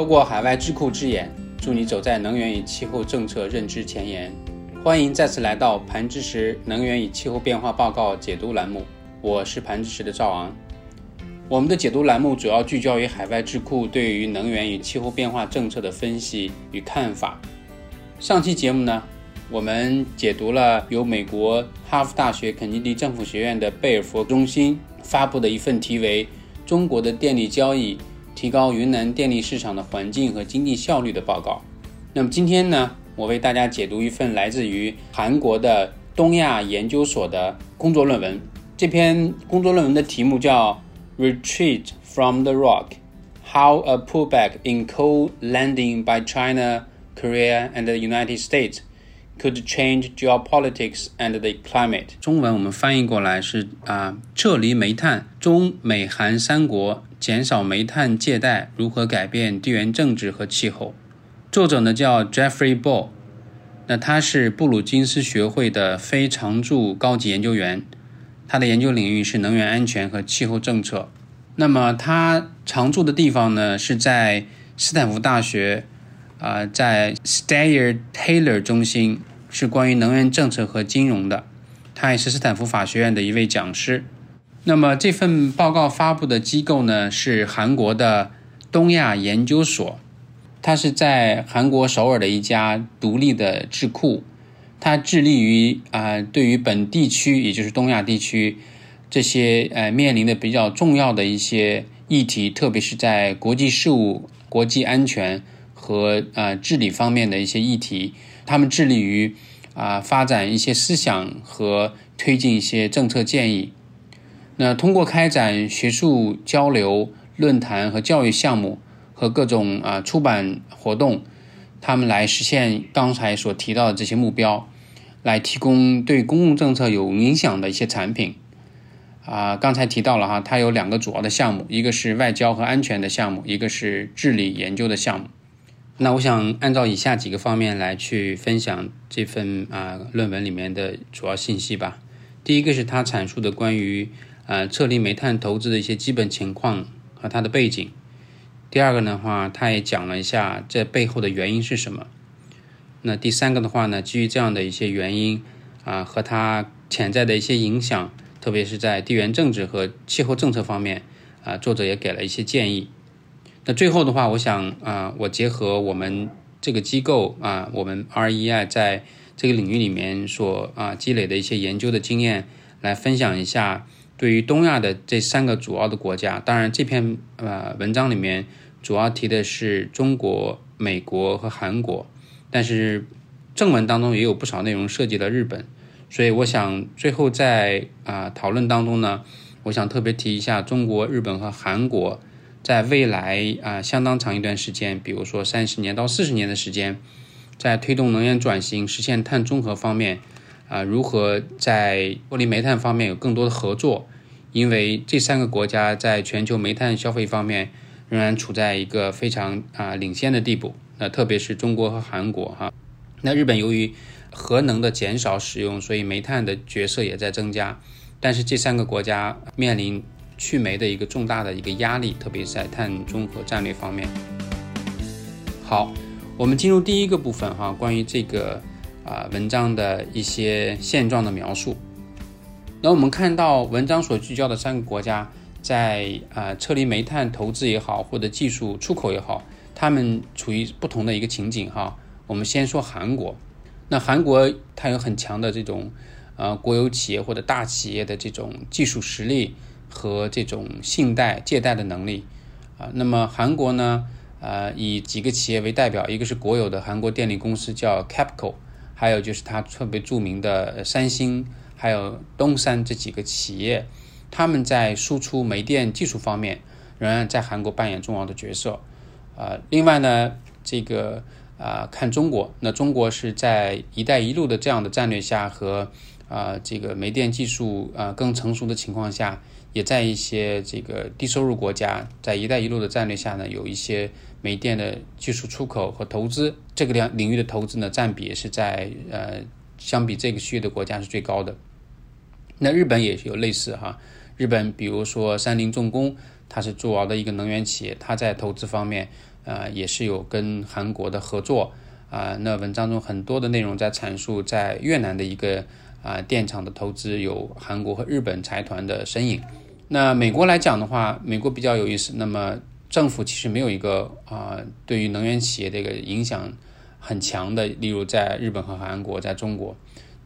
透过海外智库之眼，助你走在能源与气候政策认知前沿。欢迎再次来到盘知识能源与气候变化报告解读栏目，我是盘知识的赵昂。我们的解读栏目主要聚焦于海外智库对于能源与气候变化政策的分析与看法。上期节目呢，我们解读了由美国哈佛大学肯尼迪政府学院的贝尔福中心发布的一份题为《中国的电力交易提高云南电力市场的环境和经济效率》的报告。那么今天呢，我为大家解读一份来自于韩国的东亚研究所的工作论文。这篇工作论文的题目叫《Retreat from the Rock: How a Pullback in Coal Landing by China》。Korea and the United States could change geopolitics and the climate。中文我们翻译过来是啊，撤离煤炭，中美韩三国减少煤炭借贷如何改变地缘政治和气候？作者呢叫 Jeffrey Ball，那他是布鲁金斯学会的非常驻高级研究员，他的研究领域是能源安全和气候政策。那么他常驻的地方呢是在斯坦福大学。啊，在 Steyer Taylor 中心是关于能源政策和金融的，他也是斯坦福法学院的一位讲师。那么这份报告发布的机构呢是韩国的东亚研究所，它是在韩国首尔的一家独立的智库，它致力于啊对于本地区也就是东亚地区这些呃面临的比较重要的一些议题，特别是在国际事务、国际安全。和啊治理方面的一些议题，他们致力于啊发展一些思想和推进一些政策建议。那通过开展学术交流、论坛和教育项目和各种啊出版活动，他们来实现刚才所提到的这些目标，来提供对公共政策有影响的一些产品。啊，刚才提到了哈，它有两个主要的项目，一个是外交和安全的项目，一个是治理研究的项目。那我想按照以下几个方面来去分享这份啊论文里面的主要信息吧。第一个是他阐述的关于呃撤离煤炭投资的一些基本情况和它的背景。第二个的话，他也讲了一下这背后的原因是什么。那第三个的话呢，基于这样的一些原因啊和它潜在的一些影响，特别是在地缘政治和气候政策方面啊，作者也给了一些建议。那最后的话，我想啊，我结合我们这个机构啊，我们 REI 在这个领域里面所啊积累的一些研究的经验，来分享一下对于东亚的这三个主要的国家。当然，这篇呃文章里面主要提的是中国、美国和韩国，但是正文当中也有不少内容涉及了日本。所以，我想最后在啊讨论当中呢，我想特别提一下中国、日本和韩国。在未来啊，相当长一段时间，比如说三十年到四十年的时间，在推动能源转型、实现碳中和方面，啊，如何在脱离煤炭方面有更多的合作？因为这三个国家在全球煤炭消费方面仍然处在一个非常啊领先的地步。那特别是中国和韩国哈，那日本由于核能的减少使用，所以煤炭的角色也在增加。但是这三个国家面临。去煤的一个重大的一个压力，特别是在碳中和战略方面。好，我们进入第一个部分哈，关于这个啊文章的一些现状的描述。那我们看到文章所聚焦的三个国家，在啊撤离煤炭投资也好，或者技术出口也好，他们处于不同的一个情景哈。我们先说韩国，那韩国它有很强的这种呃国有企业或者大企业的这种技术实力。和这种信贷借贷的能力，啊，那么韩国呢，呃，以几个企业为代表，一个是国有的韩国电力公司叫 Capco，还有就是它特别著名的三星，还有东山这几个企业，他们在输出煤电技术方面仍然在韩国扮演重要的角色，啊，另外呢，这个啊，看中国，那中国是在“一带一路”的这样的战略下和啊，这个煤电技术啊更成熟的情况下。也在一些这个低收入国家，在“一带一路”的战略下呢，有一些煤电的技术出口和投资，这个两领域的投资呢，占比也是在呃，相比这个区域的国家是最高的。那日本也有类似哈，日本比如说三菱重工，它是主要的一个能源企业，它在投资方面啊，也是有跟韩国的合作啊。那文章中很多的内容在阐述在越南的一个啊电厂的投资有韩国和日本财团的身影。那美国来讲的话，美国比较有意思。那么政府其实没有一个啊对于能源企业的一个影响很强的，例如在日本和韩国，在中国。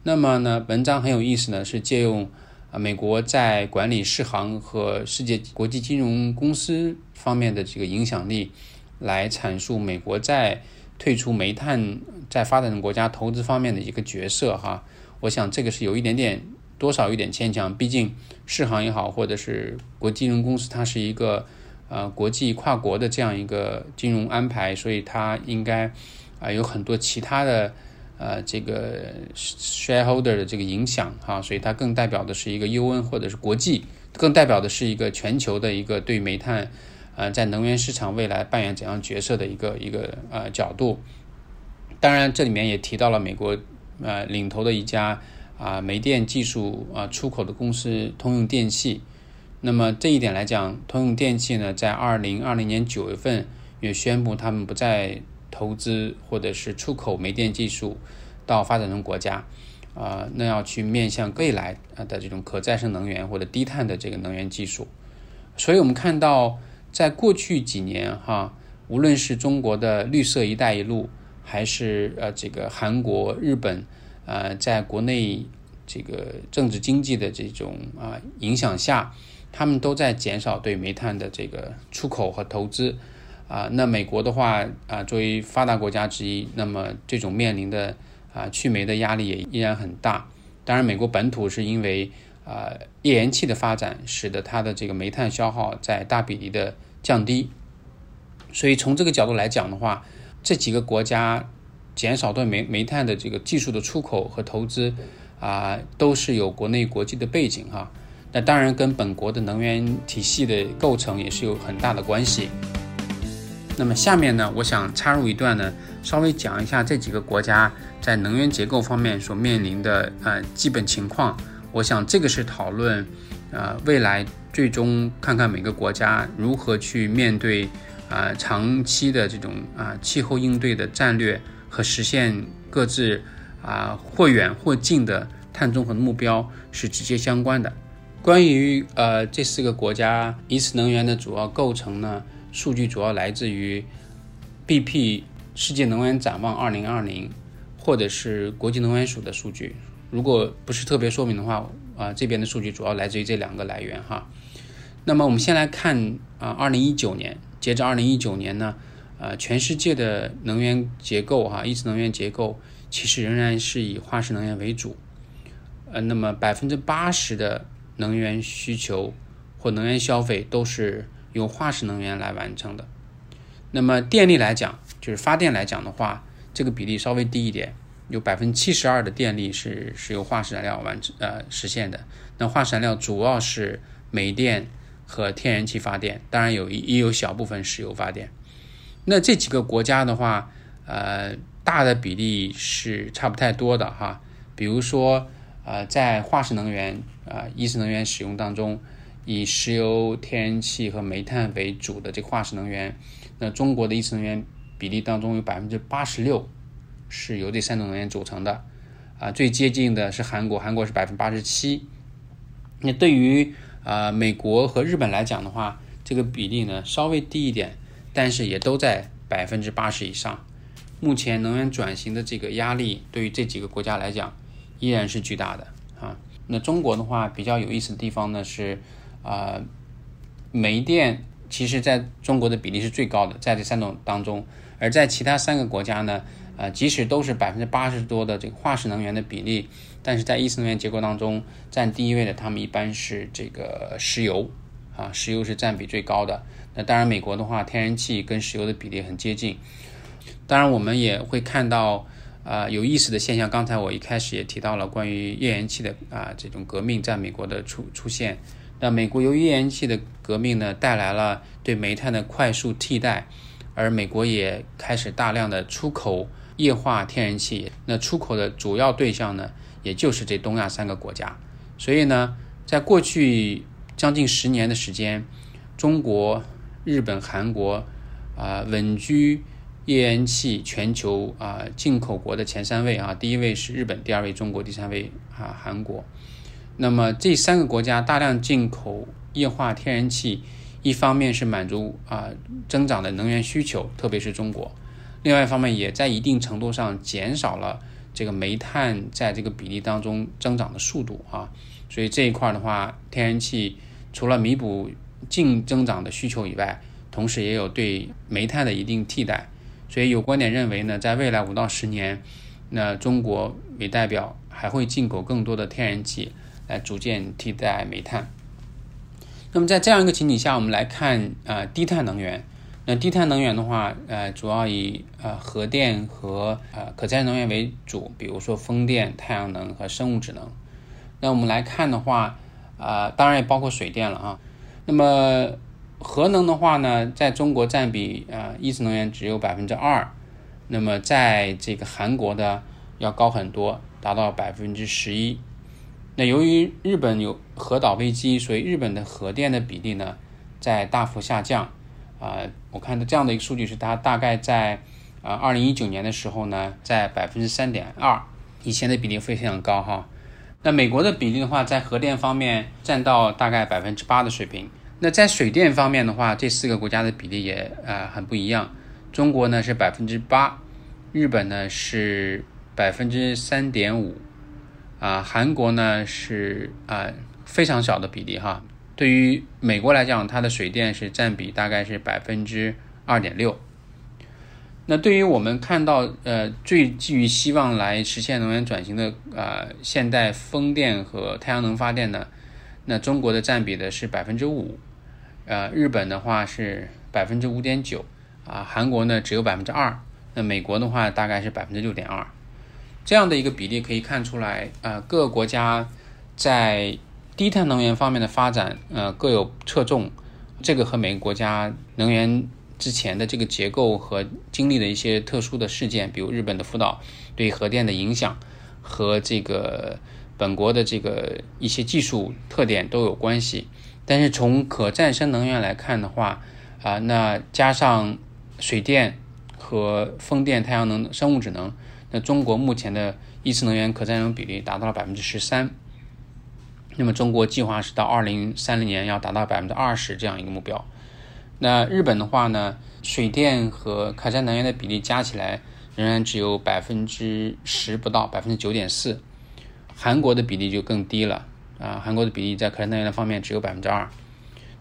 那么呢，文章很有意思呢，是借用啊美国在管理世行和世界国际金融公司方面的这个影响力。来阐述美国在退出煤炭在发展中国家投资方面的一个角色哈，我想这个是有一点点多少有点牵强，毕竟世行也好，或者是国际金融公司，它是一个呃国际跨国的这样一个金融安排，所以它应该啊有很多其他的呃这个 shareholder 的这个影响哈，所以它更代表的是一个 UN 或者是国际，更代表的是一个全球的一个对煤炭。呃，在能源市场未来扮演怎样角色的一个一个呃角度，当然这里面也提到了美国呃领头的一家啊煤电技术啊出口的公司通用电气。那么这一点来讲，通用电气呢，在二零二零年九月份也宣布他们不再投资或者是出口煤电技术到发展中国家啊，那要去面向未来啊的这种可再生能源或者低碳的这个能源技术。所以我们看到。在过去几年，哈，无论是中国的绿色“一带一路”，还是呃这个韩国、日本，呃，在国内这个政治经济的这种啊影响下，他们都在减少对煤炭的这个出口和投资。啊，那美国的话，啊，作为发达国家之一，那么这种面临的啊去煤的压力也依然很大。当然，美国本土是因为啊页岩气的发展，使得它的这个煤炭消耗在大比例的。降低，所以从这个角度来讲的话，这几个国家减少对煤煤炭的这个技术的出口和投资啊，都是有国内国际的背景哈。那当然跟本国的能源体系的构成也是有很大的关系。那么下面呢，我想插入一段呢，稍微讲一下这几个国家在能源结构方面所面临的呃基本情况。我想这个是讨论呃未来。最终看看每个国家如何去面对啊长期的这种啊气候应对的战略和实现各自啊或远或近的碳中和的目标是直接相关的。关于呃这四个国家一次能源的主要构成呢，数据主要来自于 BP 世界能源展望二零二零或者是国际能源署的数据。如果不是特别说明的话，啊这边的数据主要来自于这两个来源哈。那么我们先来看啊，二零一九年，截至二零一九年呢，呃，全世界的能源结构哈，一次能源结构其实仍然是以化石能源为主，呃，那么百分之八十的能源需求或能源消费都是由化石能源来完成的。那么电力来讲，就是发电来讲的话，这个比例稍微低一点，有百分之七十二的电力是是由化石燃料完成呃实现的。那化石燃料主要是煤电。和天然气发电，当然有一也有小部分石油发电。那这几个国家的话，呃，大的比例是差不太多的哈。比如说，呃，在化石能源啊，一次能源使用当中，以石油、天然气和煤炭为主的这个化石能源，那中国的一次能源比例当中有百分之八十六是由这三种能源组成的。啊，最接近的是韩国，韩国是百分之八十七。那对于啊，美国和日本来讲的话，这个比例呢稍微低一点，但是也都在百分之八十以上。目前能源转型的这个压力对于这几个国家来讲依然是巨大的啊。那中国的话比较有意思的地方呢是，啊，煤电其实在中国的比例是最高的，在这三种当中，而在其他三个国家呢。啊，即使都是百分之八十多的这个化石能源的比例，但是在一次能源结构当中占第一位的，他们一般是这个石油啊，石油是占比最高的。那当然，美国的话，天然气跟石油的比例很接近。当然，我们也会看到啊有意思的现象。刚才我一开始也提到了关于页岩气的啊这种革命在美国的出出现。那美国由于页岩气的革命呢，带来了对煤炭的快速替代，而美国也开始大量的出口。液化天然气，那出口的主要对象呢，也就是这东亚三个国家。所以呢，在过去将近十年的时间，中国、日本、韩国啊稳居页岩气全球啊进口国的前三位啊，第一位是日本，第二位中国，第三位啊韩国。那么这三个国家大量进口液化天然气，一方面是满足啊增长的能源需求，特别是中国；另外一方面也在一定程度上减少了这个煤炭在这个比例当中增长的速度啊。所以这一块的话，天然气除了弥补净增长的需求以外，同时也有对煤炭的一定替代。所以有观点认为呢，在未来五到十年，那中国为代表还会进口更多的天然气。来逐渐替代煤炭。那么在这样一个情景下，我们来看啊低碳能源。那低碳能源的话，呃，主要以呃核电和呃可再生能源为主，比如说风电、太阳能和生物质能。那我们来看的话，啊，当然也包括水电了啊。那么核能的话呢，在中国占比啊一次能源只有百分之二，那么在这个韩国的要高很多，达到百分之十一。那由于日本有核岛危机，所以日本的核电的比例呢在大幅下降。啊，我看到这样的一个数据是，它大概在啊二零一九年的时候呢，在百分之三点二，以前的比例非常高哈。那美国的比例的话，在核电方面占到大概百分之八的水平。那在水电方面的话，这四个国家的比例也啊很不一样。中国呢是百分之八，日本呢是百分之三点五。啊，韩国呢是啊非常小的比例哈。对于美国来讲，它的水电是占比大概是百分之二点六。那对于我们看到呃最寄予希望来实现能源转型的呃现代风电和太阳能发电呢，那中国的占比的是百分之五，呃日本的话是百分之五点九，啊韩国呢只有百分之二，那美国的话大概是百分之六点二。这样的一个比例可以看出来，呃，各个国家在低碳能源方面的发展，呃，各有侧重。这个和每个国家能源之前的这个结构和经历的一些特殊的事件，比如日本的福岛对核电的影响，和这个本国的这个一些技术特点都有关系。但是从可再生能源来看的话，啊，那加上水电和风电、太阳能、生物质能。那中国目前的一次能源可再生比例达到了百分之十三，那么中国计划是到二零三零年要达到百分之二十这样一个目标。那日本的话呢，水电和可再生能源的比例加起来仍然只有百分之十不到，百分之九点四。韩国的比例就更低了啊，韩国的比例在可再生能源的方面只有百分之二。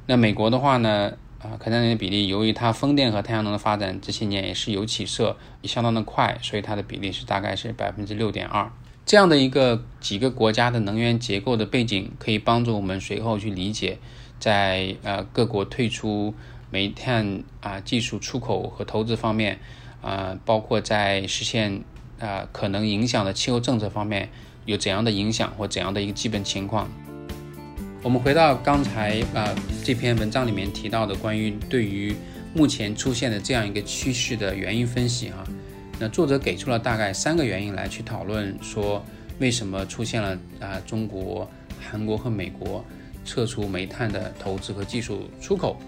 那美国的话呢？啊，可再生能源比例，由于它风电和太阳能的发展这些年也是有起色，也相当的快，所以它的比例是大概是百分之六点二。这样的一个几个国家的能源结构的背景，可以帮助我们随后去理解，在呃各国退出煤炭啊技术出口和投资方面，啊，包括在实现啊可能影响的气候政策方面有怎样的影响或怎样的一个基本情况。我们回到刚才啊这篇文章里面提到的关于对于目前出现的这样一个趋势的原因分析啊，那作者给出了大概三个原因来去讨论说为什么出现了啊中国、韩国和美国撤出煤炭的投资和技术出口。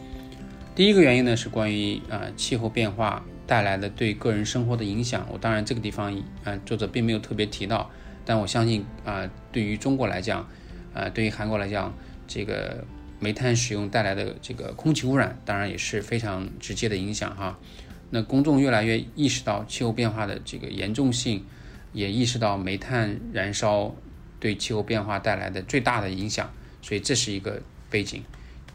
第一个原因呢是关于啊气候变化带来的对个人生活的影响。我当然这个地方啊作者并没有特别提到，但我相信啊对于中国来讲。呃，对于韩国来讲，这个煤炭使用带来的这个空气污染，当然也是非常直接的影响哈。那公众越来越意识到气候变化的这个严重性，也意识到煤炭燃烧对气候变化带来的最大的影响，所以这是一个背景。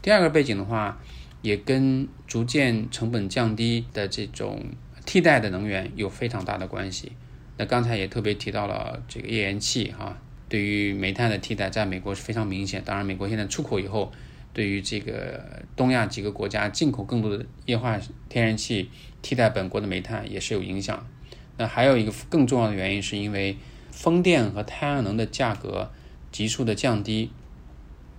第二个背景的话，也跟逐渐成本降低的这种替代的能源有非常大的关系。那刚才也特别提到了这个页岩气哈。对于煤炭的替代，在美国是非常明显。当然，美国现在出口以后，对于这个东亚几个国家进口更多的液化天然气替代本国的煤炭也是有影响。那还有一个更重要的原因，是因为风电和太阳能的价格急速的降低，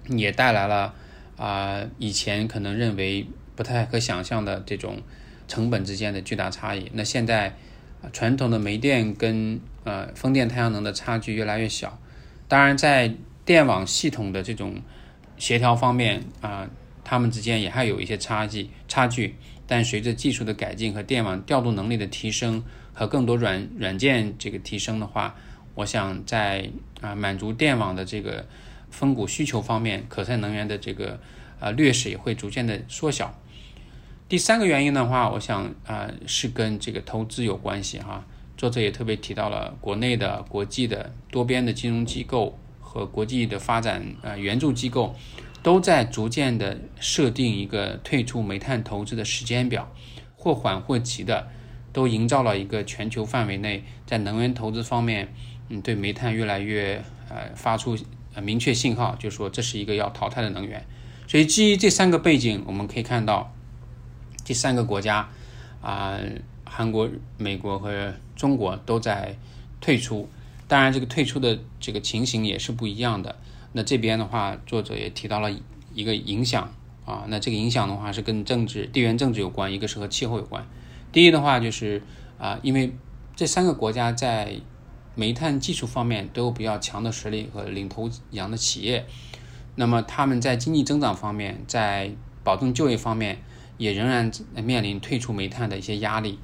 也带来了啊以前可能认为不太可想象的这种成本之间的巨大差异。那现在传统的煤电跟呃风电、太阳能的差距越来越小。当然，在电网系统的这种协调方面啊，它们之间也还有一些差距差距。但随着技术的改进和电网调度能力的提升和更多软软件这个提升的话，我想在啊满足电网的这个分股需求方面，可再生能源的这个啊劣势也会逐渐的缩小。第三个原因的话，我想啊是跟这个投资有关系哈。作者也特别提到了国内的、国际的多边的金融机构和国际的发展呃援助机构，都在逐渐的设定一个退出煤炭投资的时间表，或缓或急的，都营造了一个全球范围内在能源投资方面，嗯，对煤炭越来越呃发出呃明确信号，就是说这是一个要淘汰的能源。所以基于这三个背景，我们可以看到这三个国家啊。韩国、美国和中国都在退出，当然这个退出的这个情形也是不一样的。那这边的话，作者也提到了一个影响啊，那这个影响的话是跟政治、地缘政治有关，一个是和气候有关。第一的话就是啊，因为这三个国家在煤炭技术方面都有比较强的实力和领头羊的企业，那么他们在经济增长方面，在保证就业方面，也仍然面临退出煤炭的一些压力。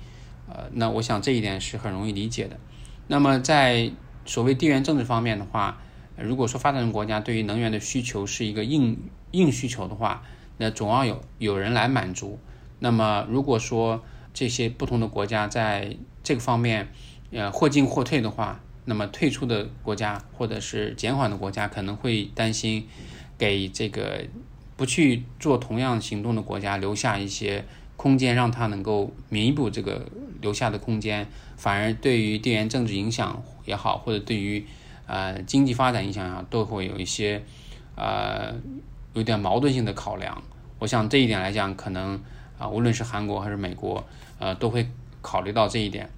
呃，那我想这一点是很容易理解的。那么在所谓地缘政治方面的话，如果说发展中国家对于能源的需求是一个硬硬需求的话，那总要有有人来满足。那么如果说这些不同的国家在这个方面呃或进或退的话，那么退出的国家或者是减缓的国家可能会担心给这个不去做同样行动的国家留下一些。空间让它能够弥补这个留下的空间，反而对于地缘政治影响也好，或者对于呃经济发展影响啊，都会有一些呃有点矛盾性的考量。我想这一点来讲，可能啊无论是韩国还是美国，呃都会考虑到这一点。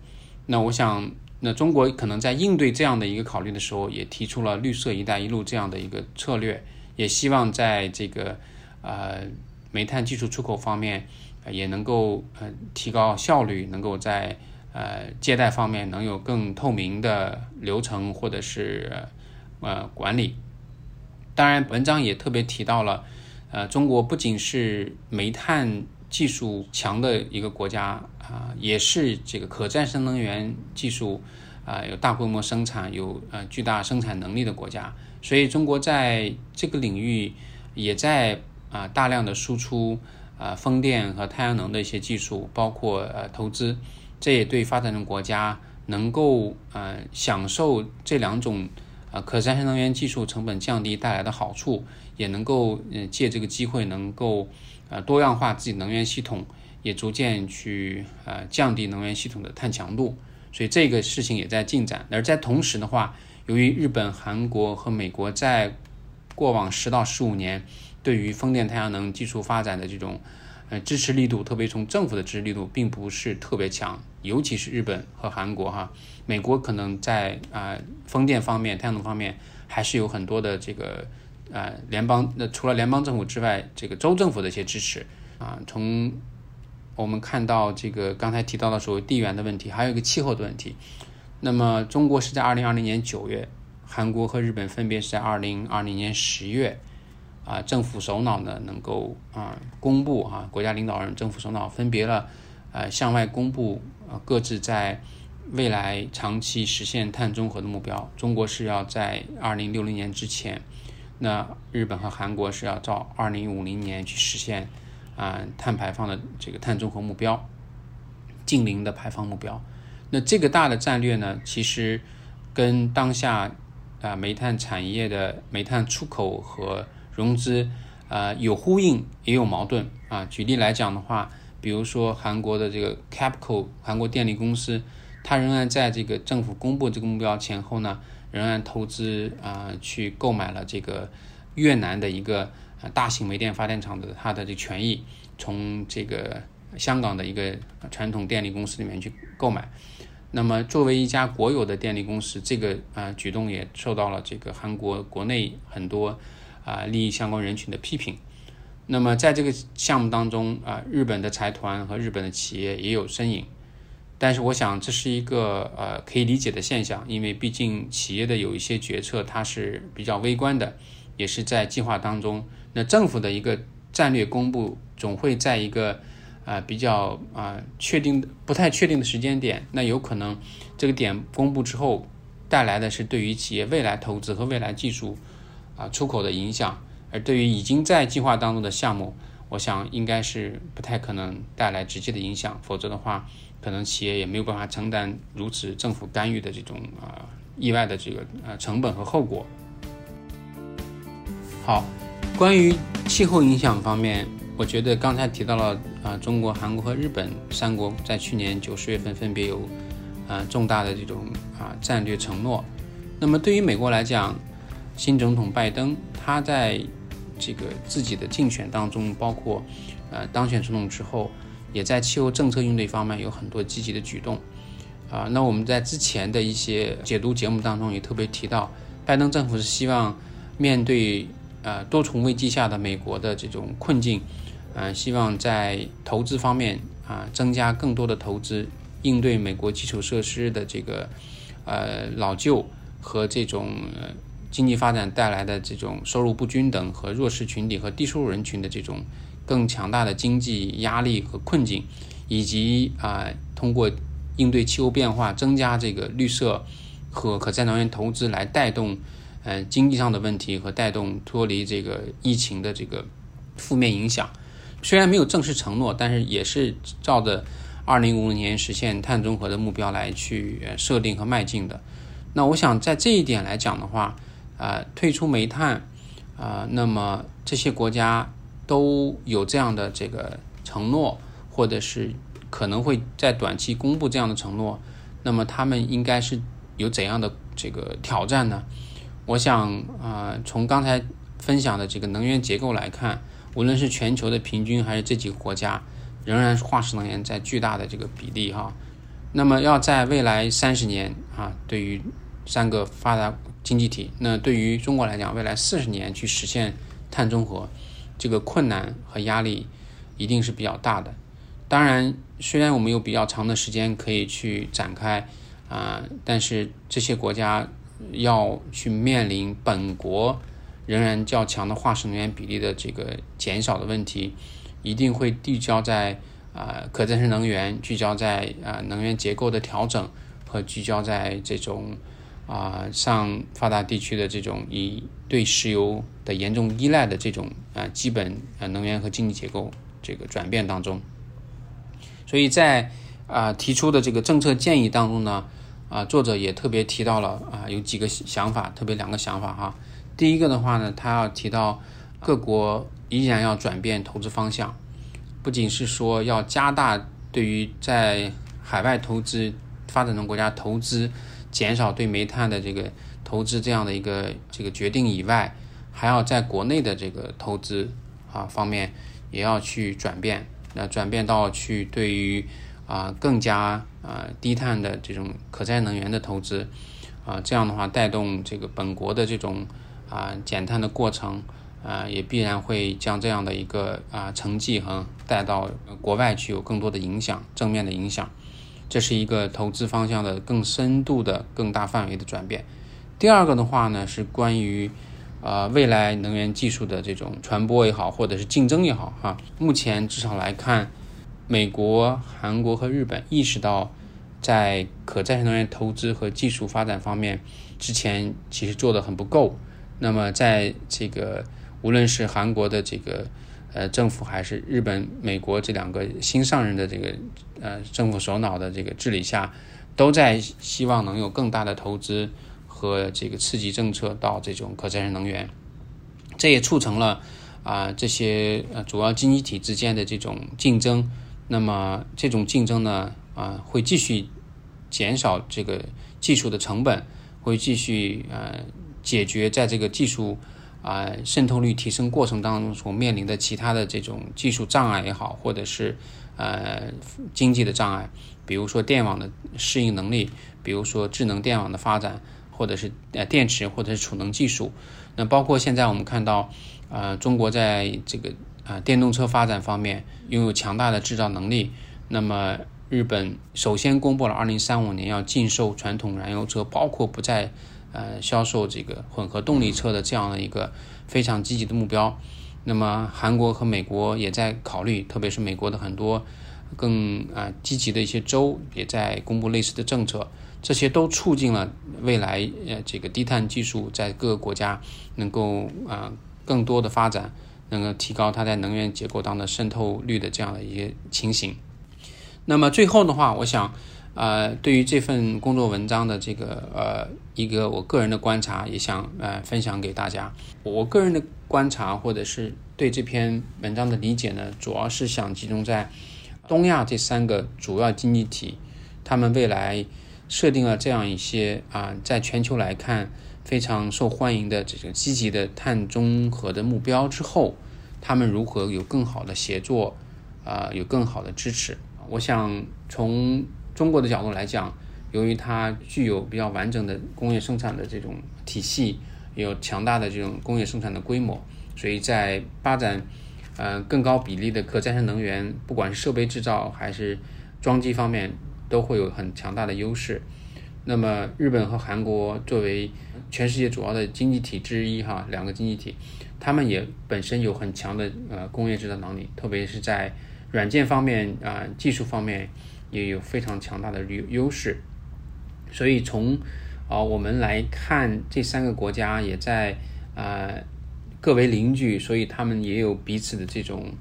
那我想，那中国可能在应对这样的一个考虑的时候，也提出了绿色“一带一路”这样的一个策略，也希望在这个呃煤炭技术出口方面。也能够呃提高效率，能够在呃借贷方面能有更透明的流程或者是呃管理。当然，文章也特别提到了，呃，中国不仅是煤炭技术强的一个国家啊，也是这个可再生能源技术啊有大规模生产、有呃巨大生产能力的国家。所以，中国在这个领域也在啊大量的输出。啊，风电和太阳能的一些技术，包括呃投资，这也对发展中国家能够呃享受这两种啊可再生能源技术成本降低带来的好处，也能够嗯借这个机会能够呃多样化自己能源系统，也逐渐去呃降低能源系统的碳强度，所以这个事情也在进展。而在同时的话，由于日本、韩国和美国在过往十到十五年。对于风电、太阳能技术发展的这种呃支持力度，特别从政府的支持力度，并不是特别强，尤其是日本和韩国哈，美国可能在啊风电方面、太阳能方面还是有很多的这个呃联邦那除了联邦政府之外，这个州政府的一些支持啊。从我们看到这个刚才提到的所谓地缘的问题，还有一个气候的问题。那么中国是在二零二零年九月，韩国和日本分别是在二零二零年十月。啊，政府首脑呢能够啊公布啊，国家领导人、政府首脑分别了，呃向外公布啊各自在未来长期实现碳中和的目标。中国是要在二零六零年之前，那日本和韩国是要照二零五零年去实现啊碳排放的这个碳中和目标，近零的排放目标。那这个大的战略呢，其实跟当下啊煤炭产业的煤炭出口和融资，呃，有呼应也有矛盾啊。举例来讲的话，比如说韩国的这个 Capco 韩国电力公司，它仍然在这个政府公布这个目标前后呢，仍然投资啊去购买了这个越南的一个大型煤电发电厂的它的这权益，从这个香港的一个传统电力公司里面去购买。那么作为一家国有的电力公司，这个啊举动也受到了这个韩国国内很多。啊，利益相关人群的批评。那么，在这个项目当中啊，日本的财团和日本的企业也有身影。但是，我想这是一个呃可以理解的现象，因为毕竟企业的有一些决策它是比较微观的，也是在计划当中。那政府的一个战略公布，总会在一个啊比较啊确定不太确定的时间点，那有可能这个点公布之后带来的是对于企业未来投资和未来技术啊出口的影响，而对于已经在计划当中的项目，我想应该是不太可能带来直接的影响，否则的话，可能企业也没有办法承担如此政府干预的这种啊意外的这个呃成本和后果。好，关于气候影响方面，我觉得刚才提到了啊，中国、韩国和日本三国在去年九十月份分别有啊重大的这种啊战略承诺。那么对于美国来讲，新总统拜登他在这个自己的竞选当中，包括呃当选总统之后，也在气候政策应对方面有很多积极的举动啊。那我们在之前的一些解读节目当中也特别提到，拜登政府是希望面对。呃，多重危机下的美国的这种困境，呃，希望在投资方面啊，增加更多的投资，应对美国基础设施的这个呃老旧和这种经济发展带来的这种收入不均等和弱势群体和低收入人群的这种更强大的经济压力和困境，以及啊，通过应对气候变化，增加这个绿色和可再生能源投资来带动。呃，经济上的问题和带动脱离这个疫情的这个负面影响，虽然没有正式承诺，但是也是照着二零五零年实现碳中和的目标来去设定和迈进的。那我想在这一点来讲的话，啊，退出煤炭，啊，那么这些国家都有这样的这个承诺，或者是可能会在短期公布这样的承诺，那么他们应该是有怎样的这个挑战呢？我想啊，从刚才分享的这个能源结构来看，无论是全球的平均还是这几个国家，仍然是化石能源在巨大的这个比例哈。那么要在未来三十年啊，对于三个发达经济体，那对于中国来讲，未来四十年去实现碳中和，这个困难和压力一定是比较大的。当然，虽然我们有比较长的时间可以去展开啊，但是这些国家。要去面临本国仍然较强的化石能源比例的这个减少的问题，一定会聚焦在啊可再生能源，聚焦在啊能源结构的调整和聚焦在这种啊上发达地区的这种以对石油的严重依赖的这种啊基本啊能源和经济结构这个转变当中。所以在啊提出的这个政策建议当中呢。啊，作者也特别提到了啊，有几个想法，特别两个想法哈。第一个的话呢，他要提到各国依然要转变投资方向，不仅是说要加大对于在海外投资、发展中国家投资，减少对煤炭的这个投资这样的一个这个决定以外，还要在国内的这个投资啊方面也要去转变，那转变到去对于。啊，更加啊低碳的这种可再生能源的投资，啊，这样的话带动这个本国的这种啊减碳的过程，啊，也必然会将这样的一个啊成绩和带到国外去，有更多的影响，正面的影响。这是一个投资方向的更深度的、更大范围的转变。第二个的话呢，是关于啊未来能源技术的这种传播也好，或者是竞争也好，哈，目前至少来看。美国、韩国和日本意识到，在可再生能源投资和技术发展方面，之前其实做的很不够。那么，在这个无论是韩国的这个呃政府，还是日本、美国这两个新上任的这个呃政府首脑的这个治理下，都在希望能有更大的投资和这个刺激政策到这种可再生能源。这也促成了啊这些呃主要经济体之间的这种竞争。那么这种竞争呢，啊，会继续减少这个技术的成本，会继续呃解决在这个技术啊渗透率提升过程当中所面临的其他的这种技术障碍也好，或者是呃经济的障碍，比如说电网的适应能力，比如说智能电网的发展，或者是呃电池或者是储能技术，那包括现在我们看到，呃，中国在这个。啊，电动车发展方面拥有强大的制造能力。那么，日本首先公布了2035年要禁售传统燃油车，包括不再呃销售这个混合动力车的这样的一个非常积极的目标。那么韩国和美国也在考虑，特别是美国的很多更啊积极的一些州也在公布类似的政策，这些都促进了未来呃这个低碳技术在各个国家能够啊更多的发展，能够提高它在能源结构当的渗透率的这样的一些情形。那么最后的话，我想。呃，对于这份工作文章的这个呃一个我个人的观察，也想呃分享给大家。我个人的观察或者是对这篇文章的理解呢，主要是想集中在东亚这三个主要经济体，他们未来设定了这样一些啊，在全球来看非常受欢迎的这种积极的碳中和的目标之后，他们如何有更好的协作啊，有更好的支持？我想从中国的角度来讲，由于它具有比较完整的工业生产的这种体系，有强大的这种工业生产的规模，所以在发展呃更高比例的可再生能源，不管是设备制造还是装机方面，都会有很强大的优势。那么日本和韩国作为全世界主要的经济体之一，哈，两个经济体，他们也本身有很强的呃工业制造能力，特别是在软件方面啊技术方面。也有非常强大的优优势，所以从啊我们来看，这三个国家也在啊各为邻居，所以他们也有彼此的这种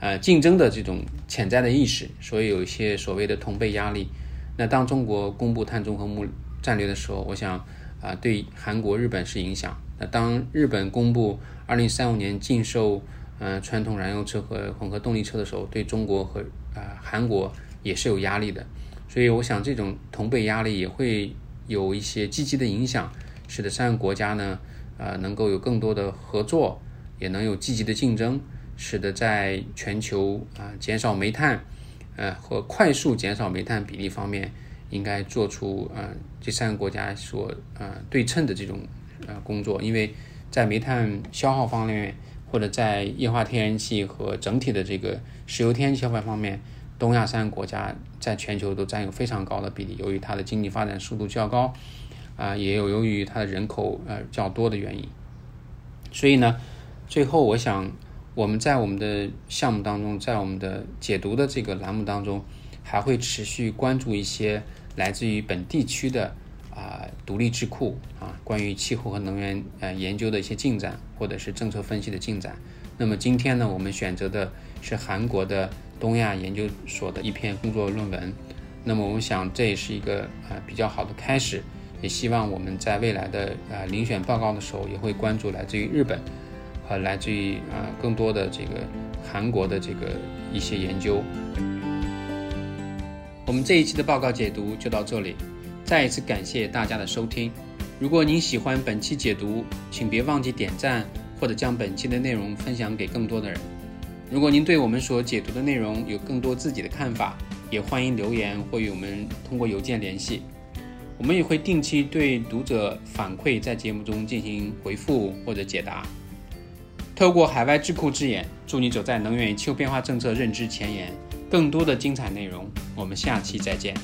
呃竞争的这种潜在的意识，所以有一些所谓的同辈压力。那当中国公布碳中和目战略的时候，我想啊对韩国、日本是影响。那当日本公布二零三五年禁售嗯传统燃油车和混合动力车的时候，对中国和啊韩国。也是有压力的，所以我想这种同辈压力也会有一些积极的影响，使得三个国家呢，呃，能够有更多的合作，也能有积极的竞争，使得在全球啊减少煤炭，呃和快速减少煤炭比例方面，应该做出呃这三个国家所呃对称的这种呃工作，因为在煤炭消耗方面，或者在液化天然气和整体的这个石油天然气消费方面。东亚三个国家在全球都占有非常高的比例，由于它的经济发展速度较高，啊，也有由于它的人口呃较多的原因，所以呢，最后我想我们在我们的项目当中，在我们的解读的这个栏目当中，还会持续关注一些来自于本地区的啊独立智库啊关于气候和能源呃研究的一些进展，或者是政策分析的进展。那么今天呢，我们选择的是韩国的。东亚研究所的一篇工作论文，那么我想这也是一个呃比较好的开始，也希望我们在未来的呃遴选报告的时候，也会关注来自于日本和来自于呃更多的这个韩国的这个一些研究。我们这一期的报告解读就到这里，再一次感谢大家的收听。如果您喜欢本期解读，请别忘记点赞或者将本期的内容分享给更多的人。如果您对我们所解读的内容有更多自己的看法，也欢迎留言或与我们通过邮件联系。我们也会定期对读者反馈在节目中进行回复或者解答。透过海外智库之眼，助你走在能源与气候变化政策认知前沿。更多的精彩内容，我们下期再见。